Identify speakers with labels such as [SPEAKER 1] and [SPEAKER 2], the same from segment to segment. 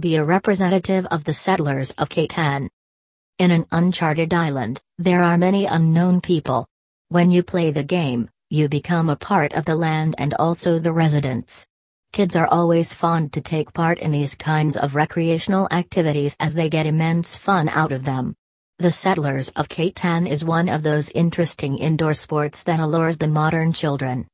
[SPEAKER 1] Be a representative of the settlers of Catan. In an uncharted island, there are many unknown people. When you play the game, you become a part of the land and also the residents. Kids are always fond to take part in these kinds of recreational activities as they get immense fun out of them. The Settlers of Catan is one of those interesting indoor sports that allures the modern children.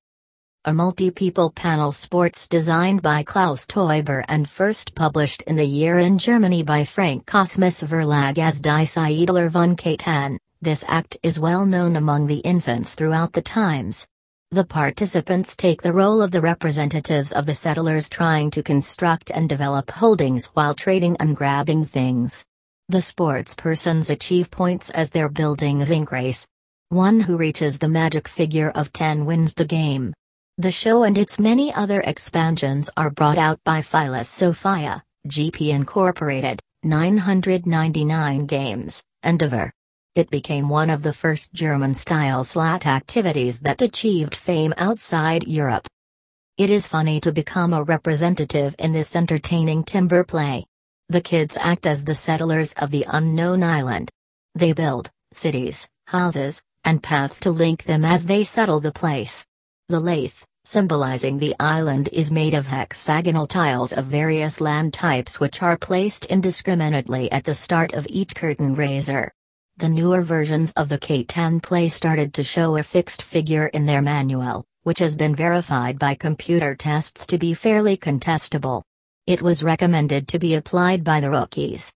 [SPEAKER 1] A multi-people panel sports designed by Klaus Teuber and first published in the year in Germany by Franckh-Kosmos Verlag as Die Siedler von Catan, this act is well known among the infants throughout the times. The participants take the role of the representatives of the settlers trying to construct and develop holdings while trading and grabbing things. The sports persons achieve points as their buildings increase. One who reaches the magic figure of 10 wins the game. The show and its many other expansions are brought out by Filosofia, GP Incorporated, 999 games, Endeavor. It became one of the first German-style slat activities that achieved fame outside Europe. It is funny to become a representative in this entertaining timber play. The kids act as the settlers of the unknown island. They build cities, houses, and paths to link them as they settle the place. The lathe, symbolizing the island is made of hexagonal tiles of various land types which are placed indiscriminately at the start of each curtain raiser. The newer versions of the Catan play started to show a fixed figure in their manual, which has been verified by computer tests to be fairly contestable. It was recommended to be applied by the rookies.